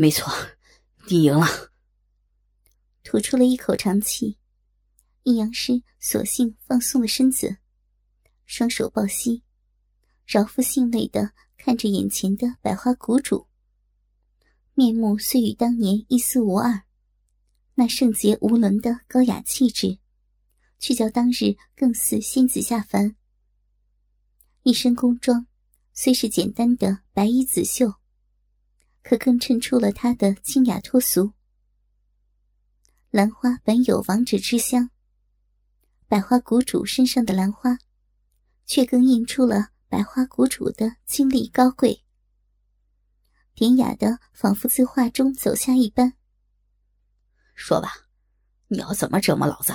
没错，你赢了。吐出了一口长气，阴阳师索性放松了身子，双手抱膝，饶富兴味的看着眼前的百花谷主，面目虽与当年一丝无二，那圣洁无伦的高雅气质，却较当日更似仙子下凡。一身宫装，虽是简单的白衣紫袖，可更衬出了她的清雅脱俗。兰花本有王者之香，百花谷主身上的兰花，却更映出了百花谷主的清丽高贵，典雅的仿佛自画中走下一般。说吧，你要怎么折磨老子？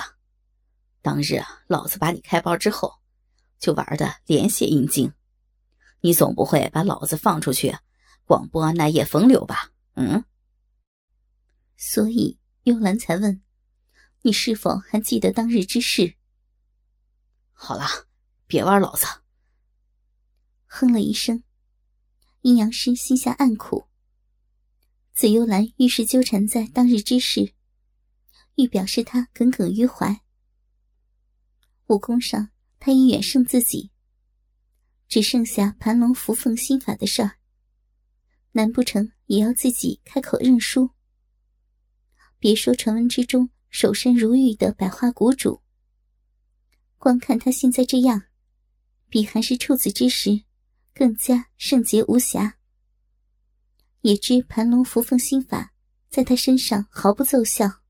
当日，老子把你开包之后。就玩的连血阴茎，你总不会把老子放出去广播那夜风流吧？嗯。所以幽兰才问，你是否还记得当日之事？好了，别玩老子。哼了一声，阴阳师心下暗苦。紫幽兰遇事纠缠在当日之事，欲表示他耿耿于怀。武功上。他已远胜自己，只剩下盘龙伏凤心法的事儿。难不成也要自己开口认输？别说传闻之中守身如玉的百花谷主，光看他现在这样，比还是处子之时更加圣洁无瑕。也知盘龙伏凤心法在他身上毫不奏效。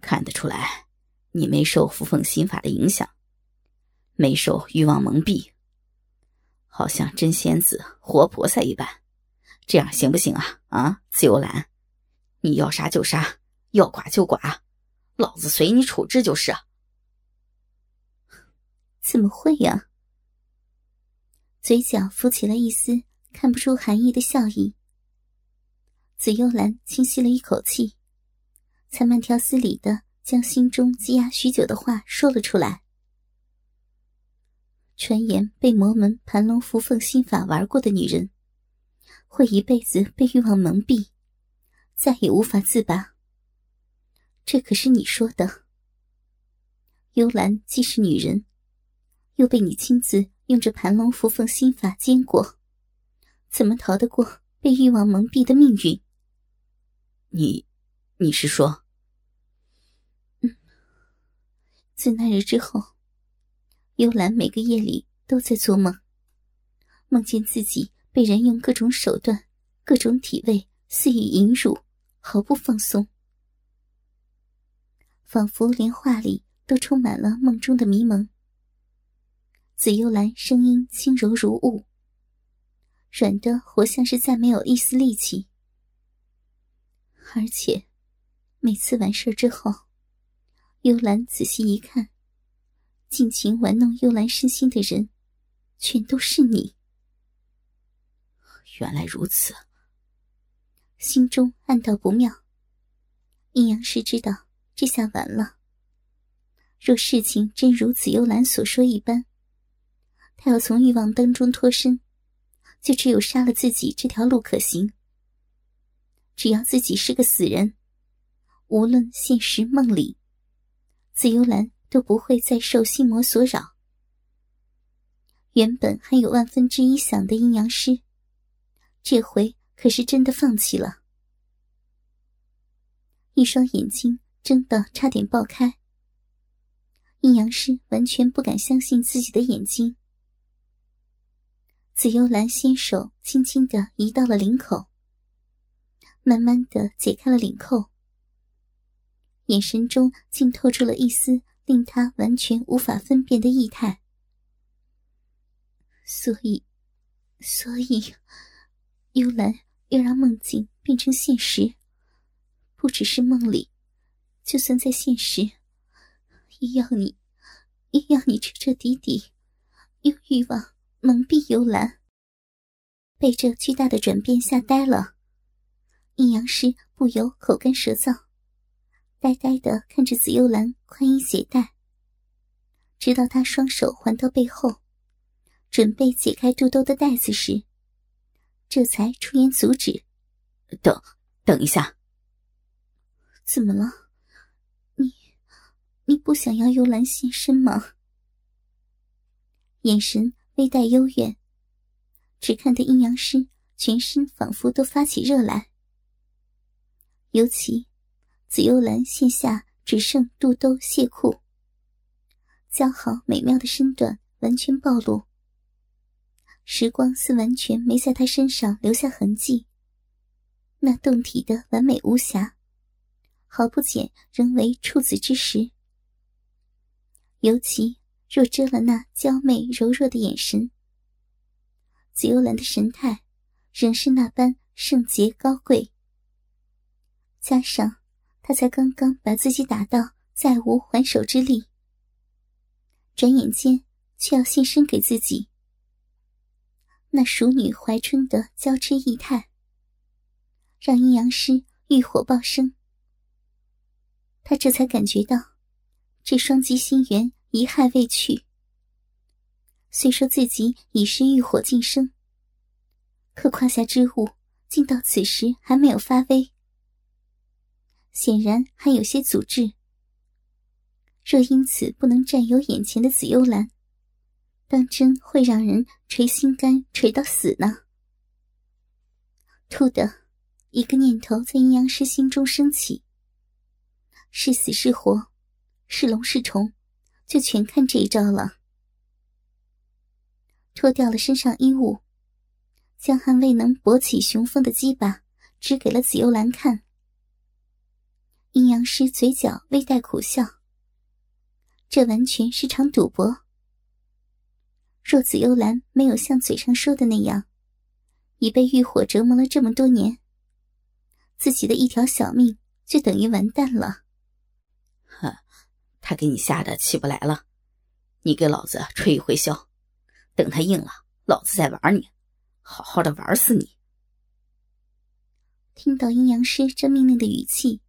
看得出来，你没受伏凤心法的影响。没受欲望蒙蔽，好像真仙子、活菩萨一般，这样行不行啊？啊，自由兰，你要杀就杀，要剐就剐，老子随你处置就是。怎么会呀？嘴角浮起了一丝看不出含义的笑意。紫幽兰轻吸了一口气，才慢条斯理的将心中积压许久的话说了出来。传言被魔门盘龙伏凤心法玩过的女人，会一辈子被欲望蒙蔽，再也无法自拔。这可是你说的。幽兰既是女人，又被你亲自用这盘龙伏凤心法煎过，怎么逃得过被欲望蒙蔽的命运？你，你是说？嗯，自那日之后。幽兰每个夜里都在做梦，梦见自己被人用各种手段、各种体位肆意淫辱，毫不放松，仿佛连话里都充满了梦中的迷蒙。紫幽兰声音轻柔如雾，软的活像是再没有一丝力气，而且每次完事之后，幽兰仔细一看。尽情玩弄幽兰身心的人，全都是你。原来如此，心中暗道不妙。阴阳师知道这下完了。若事情真如紫幽兰所说一般，他要从欲望当中脱身，就只有杀了自己这条路可行。只要自己是个死人，无论现实梦里，紫幽兰。都不会再受心魔所扰。原本还有万分之一想的阴阳师，这回可是真的放弃了。一双眼睛睁得差点爆开。阴阳师完全不敢相信自己的眼睛。紫幽兰纤手轻轻的移到了领口，慢慢的解开了领扣，眼神中竟透出了一丝。令他完全无法分辨的异态，所以，所以，幽兰要让梦境变成现实，不只是梦里，就算在现实，也要你，也要你彻彻底底用欲望蒙蔽幽兰。被这巨大的转变吓呆了，阴阳师不由口干舌燥。呆呆的看着紫幽兰宽衣解带，直到他双手环到背后，准备解开肚兜的带子时，这才出言阻止：“等，等一下。怎么了？你，你不想要幽兰现身吗？眼神微带幽怨，只看得阴阳师全身仿佛都发起热来。尤其紫幽兰现下只剩肚兜亵裤，姣好美妙的身段完全暴露。时光似完全没在他身上留下痕迹，那动体的完美无瑕，毫不减仍为处子之时。尤其。若遮了那娇媚柔弱的眼神，紫幽兰的神态仍是那般圣洁高贵。加上他才刚刚把自己打到再无还手之力，转眼间却要献身给自己，那熟女怀春的娇痴意态，让阴阳师欲火爆生。他这才感觉到，这双极心猿。遗害未去。虽说自己已是欲火晋升，可胯下之物竟到此时还没有发威，显然还有些阻滞。若因此不能占有眼前的紫幽兰，当真会让人捶心肝捶到死呢。突的一个念头在阴阳师心中升起：是死是活，是龙是虫。就全看这一招了。脱掉了身上衣物，江汉未能勃起雄风的鸡巴指给了紫幽兰看。阴阳师嘴角微带苦笑，这完全是场赌博。若紫幽兰没有像嘴上说的那样，已被欲火折磨了这么多年，自己的一条小命就等于完蛋了。哼他给你吓得起不来了，你给老子吹一回箫，等他硬了，老子再玩你，好好的玩死你！听到阴阳师这命令的语气，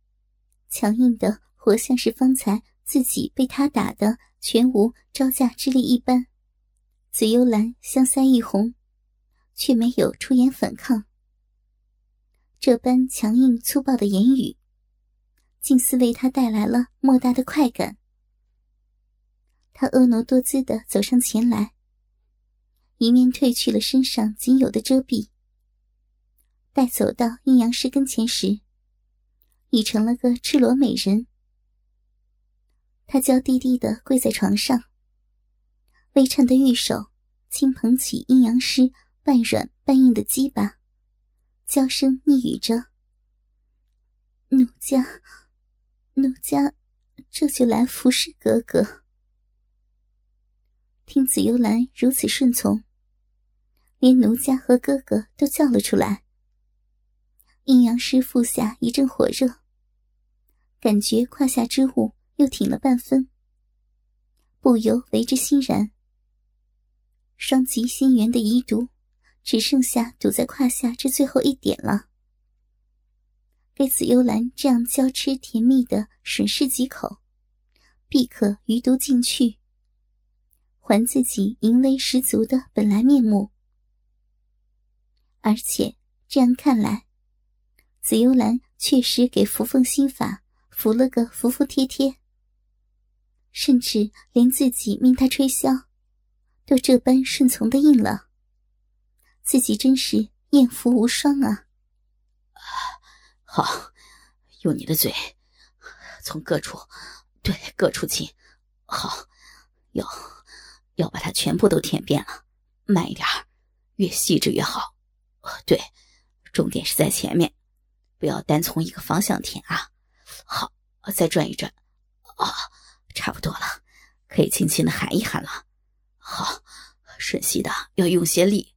强硬的活像是方才自己被他打的全无招架之力一般。紫幽兰香腮一红，却没有出言反抗。这般强硬粗暴的言语，竟似为他带来了莫大的快感。他婀娜多姿的走上前来，一面褪去了身上仅有的遮蔽。待走到阴阳师跟前时，已成了个赤裸美人。他娇滴滴的跪在床上，微颤的玉手轻捧起阴阳师半软半硬的鸡巴，娇声腻语着：“奴家，奴家，这就来服侍哥哥。”听紫幽兰如此顺从，连奴家和哥哥都叫了出来。阴阳师腹下一阵火热，感觉胯下之物又挺了半分，不由为之欣然。双极心猿的遗毒，只剩下堵在胯下这最后一点了。给紫幽兰这样娇吃甜蜜的吮舐几口，必可余毒尽去。还自己淫威十足的本来面目，而且这样看来，紫幽兰确实给扶凤心法服了个服服帖帖，甚至连自己命他吹箫，都这般顺从的应了。自己真是艳福无双啊！好，用你的嘴，从各处，对各处亲，好，要。要把它全部都舔遍了，慢一点越细致越好。对，重点是在前面，不要单从一个方向舔啊。好，再转一转，啊，差不多了，可以轻轻的喊一喊了。好，吮吸的要用些力。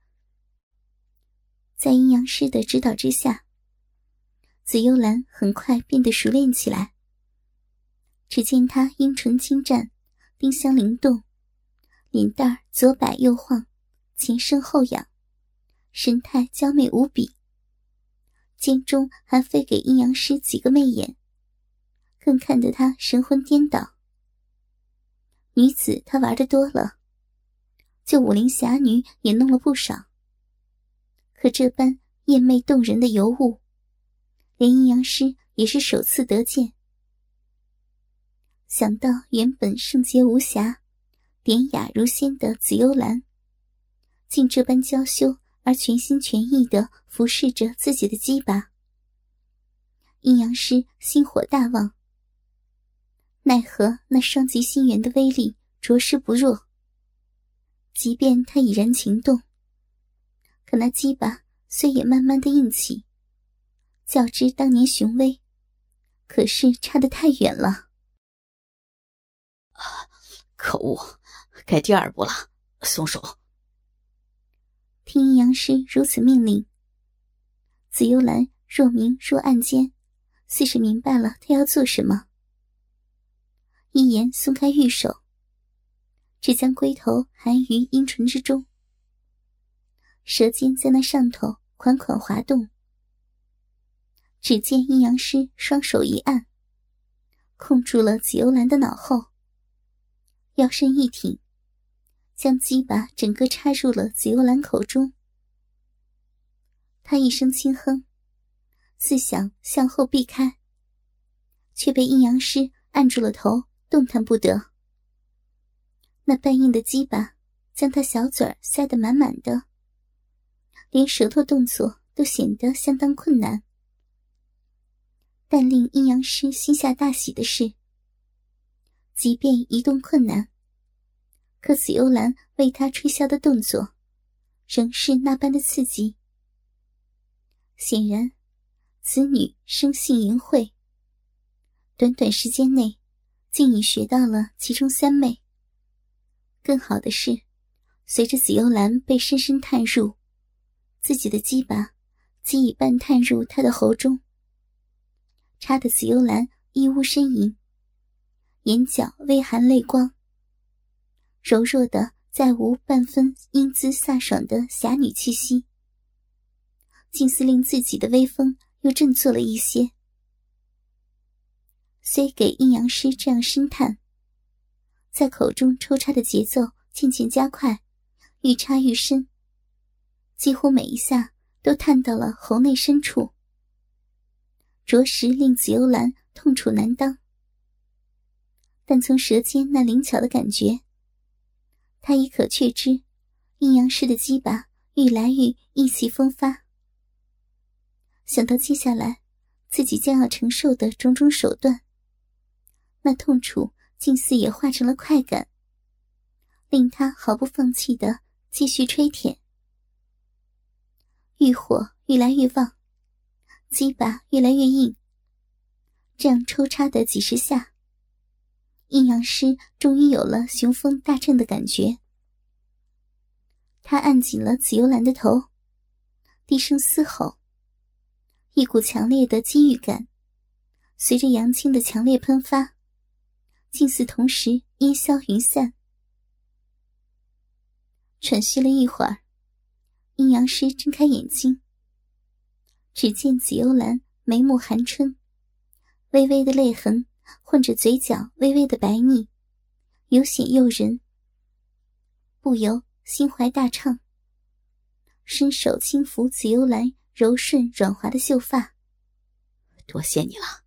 在阴阳师的指导之下，紫幽兰很快变得熟练起来。只见她阴唇轻颤，丁香灵动。脸蛋左摆右晃，前伸后仰，神态娇媚无比。间中还飞给阴阳师几个媚眼，更看得他神魂颠倒。女子他玩的多了，就武林侠女也弄了不少。可这般艳媚动人的尤物，连阴阳师也是首次得见。想到原本圣洁无瑕、典雅如仙的紫幽兰，竟这般娇羞而全心全意的服侍着自己的鸡巴，阴阳师心火大旺。奈何那双极心元的威力着实不弱，即便他已然情动，可那鸡巴虽也慢慢的硬起，较之当年雄威，可是差得太远了。啊可恶，该第二步了，松手！听阴阳师如此命令，紫幽兰若明若暗间，似是明白了他要做什么。一言松开玉手，只将龟头含于阴唇之中，舌尖在那上头款款滑动。只见阴阳师双手一按，控住了紫幽兰的脑后。腰身一挺，将鸡巴整个插入了紫幽兰口中。他一声轻哼，似想向后避开，却被阴阳师按住了头，动弹不得。那半硬的鸡巴将他小嘴塞得满满的，连舌头动作都显得相当困难。但令阴阳师心下大喜的是。即便移动困难，可紫幽兰为他吹箫的动作，仍是那般的刺激。显然，此女生性淫秽，短短时间内，竟已学到了其中三昧。更好的是，随着紫幽兰被深深探入，自己的鸡巴即已半探入他的喉中，插得紫幽兰一屋呻吟。眼角微含泪光，柔弱的再无半分英姿飒爽的侠女气息，竟似令自己的威风又振作了一些。虽给阴阳师这样深探，在口中抽插的节奏渐渐加快，愈插愈深，几乎每一下都探到了喉内深处，着实令紫幽兰痛楚难当。但从舌尖那灵巧的感觉，他已可确知，阴阳师的鸡巴愈来愈意气风发。想到接下来自己将要承受的种种手段，那痛楚竟似也化成了快感，令他毫不放弃的继续吹舔。欲火愈来愈旺，鸡巴越来越硬。这样抽插的几十下。阴阳师终于有了雄风大振的感觉，他按紧了紫幽兰的头，低声嘶吼。一股强烈的机遇感，随着阳精的强烈喷发，竟似同时烟消云散。喘息了一会儿，阴阳师睁开眼睛，只见紫幽兰眉目含春，微微的泪痕。混着嘴角微微的白腻，有显诱人，不由心怀大畅。伸手轻抚紫幽兰柔顺软滑的秀发，多谢你了。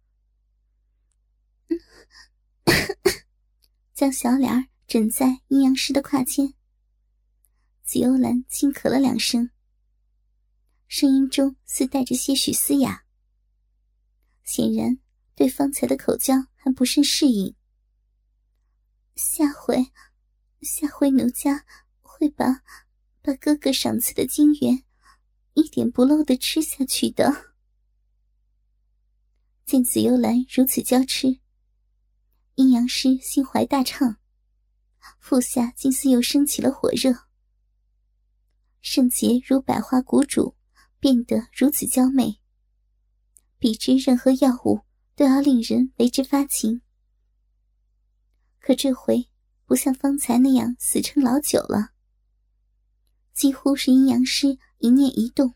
将小脸枕在阴阳师的胯间，紫幽兰轻咳了两声，声音中似带着些许嘶哑，显然。对方才的口交还不甚适应，下回，下回奴家会把把哥哥赏赐的金元一点不漏的吃下去的。见紫幽兰如此娇痴，阴阳师心怀大畅，腹下竟似又升起了火热。圣洁如百花谷主变得如此娇媚，比之任何药物。都要令人为之发情，可这回不像方才那样死撑老久了。几乎是阴阳师一念一动，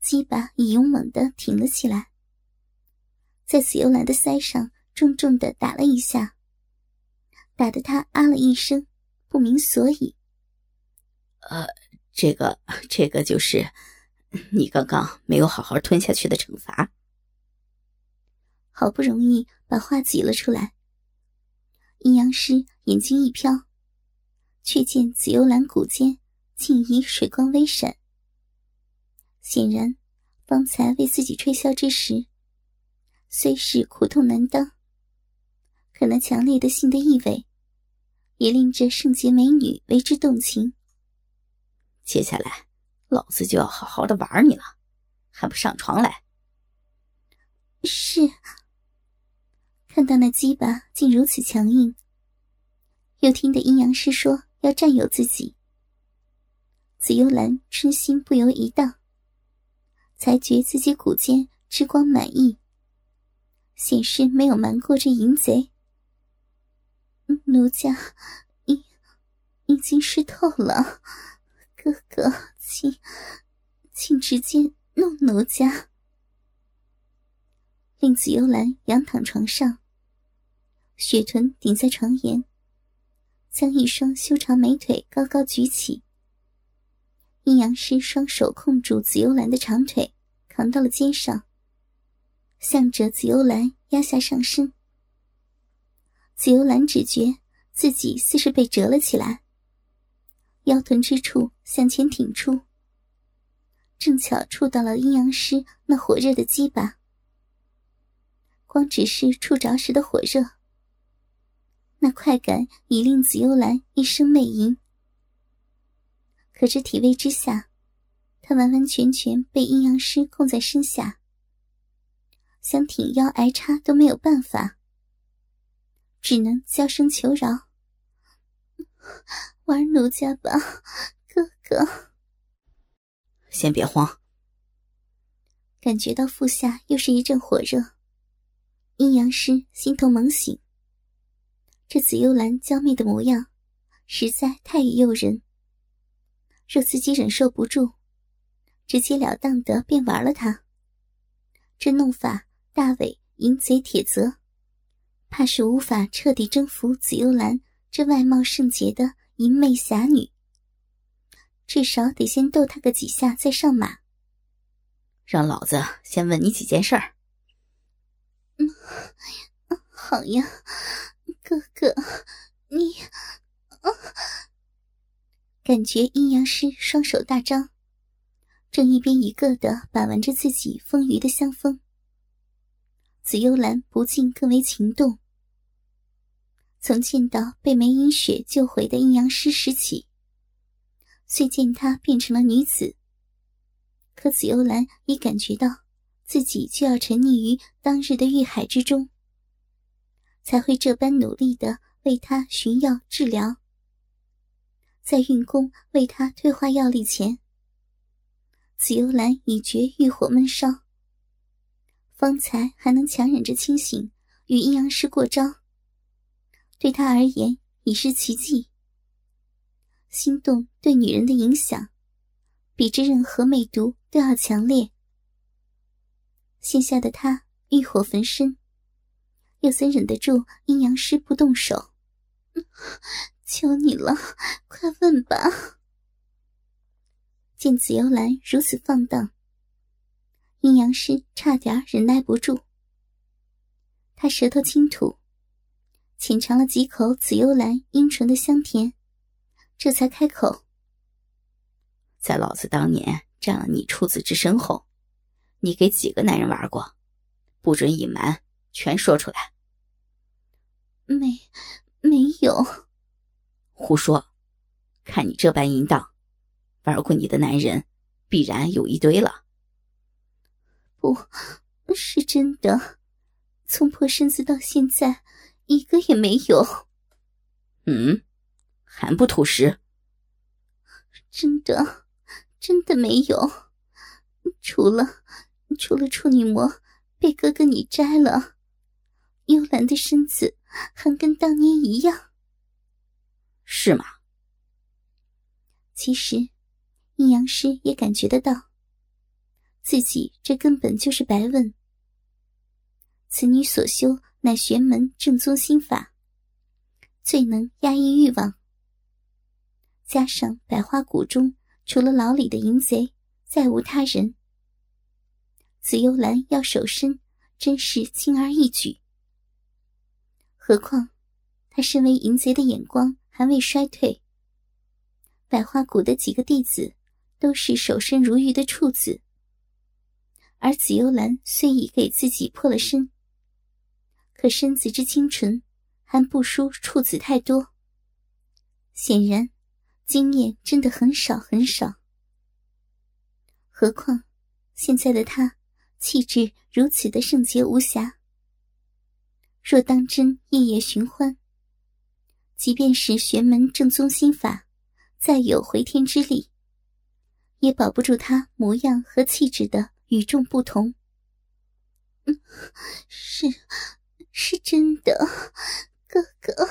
鸡巴已勇猛的挺了起来，在紫幽兰的腮上重重的打了一下，打得他啊了一声，不明所以。呃，这个，这个就是你刚刚没有好好吞下去的惩罚。好不容易把话挤了出来。阴阳师眼睛一飘，却见紫幽兰骨间竟已水光微闪。显然，方才为自己吹箫之时，虽是苦痛难当，可那强烈的性的意味，也令这圣洁美女为之动情。接下来，老子就要好好的玩你了，还不上床来？是。看到那鸡巴竟如此强硬，又听得阴阳师说要占有自己，紫幽兰春心不由一荡，才觉自己骨间之光满意，显示没有瞒过这淫贼。奴家已已经湿透了，哥哥，请请直接弄奴家。令紫幽兰仰躺床上。雪臀顶在床沿，将一双修长美腿高高举起。阴阳师双手控住紫幽兰的长腿，扛到了肩上，向着紫幽兰压下上身。紫幽兰只觉自己似是被折了起来，腰臀之处向前挺出，正巧触到了阴阳师那火热的鸡巴。光只是触着时的火热。那快感已令紫幽兰一声媚吟，可这体位之下，她完完全全被阴阳师控在身下，想挺腰挨插都没有办法，只能娇声求饶：“玩奴家吧，哥哥。”先别慌。感觉到腹下又是一阵火热，阴阳师心头猛醒。这紫幽兰娇媚的模样，实在太诱人。若自己忍受不住，直截了当的便玩了她。这弄法大伟淫贼铁则，怕是无法彻底征服紫幽兰这外貌圣洁的淫媚侠女。至少得先逗她个几下再上马。让老子先问你几件事儿。嗯，好呀。哥哥，你感觉阴阳师双手大张，正一边一个的把玩着自己丰腴的香风。紫幽兰不禁更为情动。从见到被梅影雪救回的阴阳师时起，虽见他变成了女子，可紫幽兰已感觉到自己就要沉溺于当日的欲海之中。才会这般努力的为他寻药治疗，在运功为他退化药力前，紫幽兰已觉欲火闷烧，方才还能强忍着清醒与阴阳师过招，对他而言已是奇迹。心动对女人的影响，比之任何美毒都要强烈。现下的他欲火焚身。又怎忍得住阴阳师不动手？求你了，快问吧！见紫幽兰如此放荡，阴阳师差点忍耐不住。他舌头轻吐，浅尝了几口紫幽兰阴唇的香甜，这才开口：“在老子当年占了你处子之身后，你给几个男人玩过？不准隐瞒，全说出来。”没，没有。胡说！看你这般淫荡，玩过你的男人必然有一堆了。不是真的，从破身子到现在，一个也没有。嗯，还不吐实？真的，真的没有。除了，除了处女膜被哥哥你摘了，幽兰的身子。还跟当年一样，是吗？其实，阴阳师也感觉得到，自己这根本就是白问。此女所修乃玄门正宗心法，最能压抑欲望。加上百花谷中除了老李的淫贼，再无他人。紫幽兰要守身，真是轻而易举。何况，他身为淫贼的眼光还未衰退。百花谷的几个弟子都是守身如玉的处子，而紫幽兰虽已给自己破了身，可身子之清纯，还不输处子太多。显然，经验真的很少很少。何况，现在的他气质如此的圣洁无瑕，若当真夜夜寻欢，即便是玄门正宗心法。再有回天之力，也保不住他模样和气质的与众不同。嗯，是，是真的，哥哥。